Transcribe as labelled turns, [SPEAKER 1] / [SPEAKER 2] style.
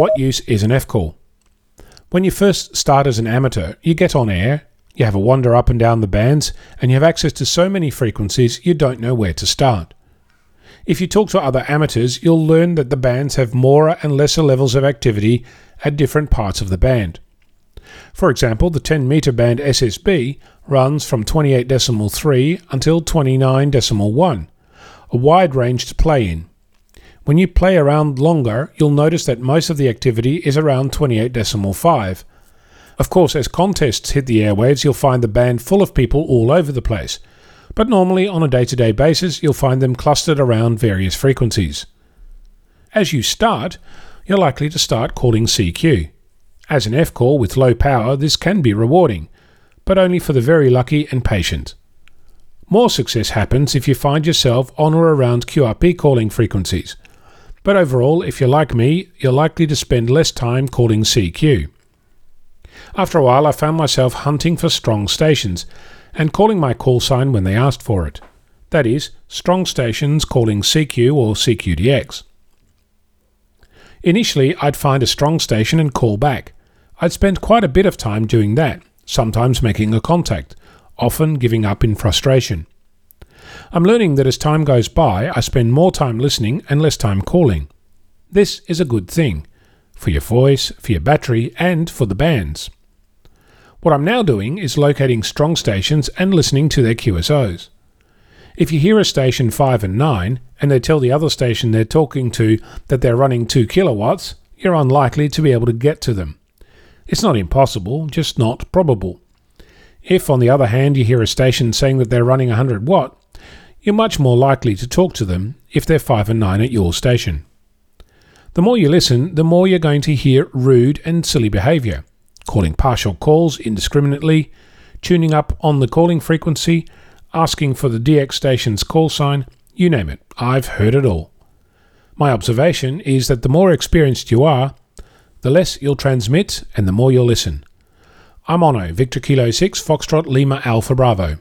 [SPEAKER 1] What use is an F call? When you first start as an amateur, you get on air, you have a wander up and down the bands, and you have access to so many frequencies you don't know where to start. If you talk to other amateurs, you'll learn that the bands have more and lesser levels of activity at different parts of the band. For example, the 10 meter band SSB runs from 28.3 until 29.1, a wide range to play in. When you play around longer, you'll notice that most of the activity is around 28.5. Of course, as contests hit the airwaves, you'll find the band full of people all over the place, but normally on a day to day basis, you'll find them clustered around various frequencies. As you start, you're likely to start calling CQ. As an F call with low power, this can be rewarding, but only for the very lucky and patient. More success happens if you find yourself on or around QRP calling frequencies. But overall, if you're like me, you're likely to spend less time calling CQ. After a while, I found myself hunting for strong stations and calling my call sign when they asked for it. That is, strong stations calling CQ or CQDX. Initially, I'd find a strong station and call back. I'd spend quite a bit of time doing that, sometimes making a contact, often giving up in frustration. I'm learning that as time goes by, I spend more time listening and less time calling. This is a good thing for your voice, for your battery, and for the bands. What I'm now doing is locating strong stations and listening to their QSOs. If you hear a station 5 and 9 and they tell the other station they're talking to that they're running 2 kilowatts, you're unlikely to be able to get to them. It's not impossible, just not probable. If, on the other hand, you hear a station saying that they're running 100 watt, you're much more likely to talk to them if they're 5 and 9 at your station. The more you listen, the more you're going to hear rude and silly behaviour, calling partial calls indiscriminately, tuning up on the calling frequency, asking for the DX station's call sign, you name it, I've heard it all. My observation is that the more experienced you are, the less you'll transmit and the more you'll listen. I'm Onno, Victor Kilo 6, Foxtrot Lima Alpha Bravo.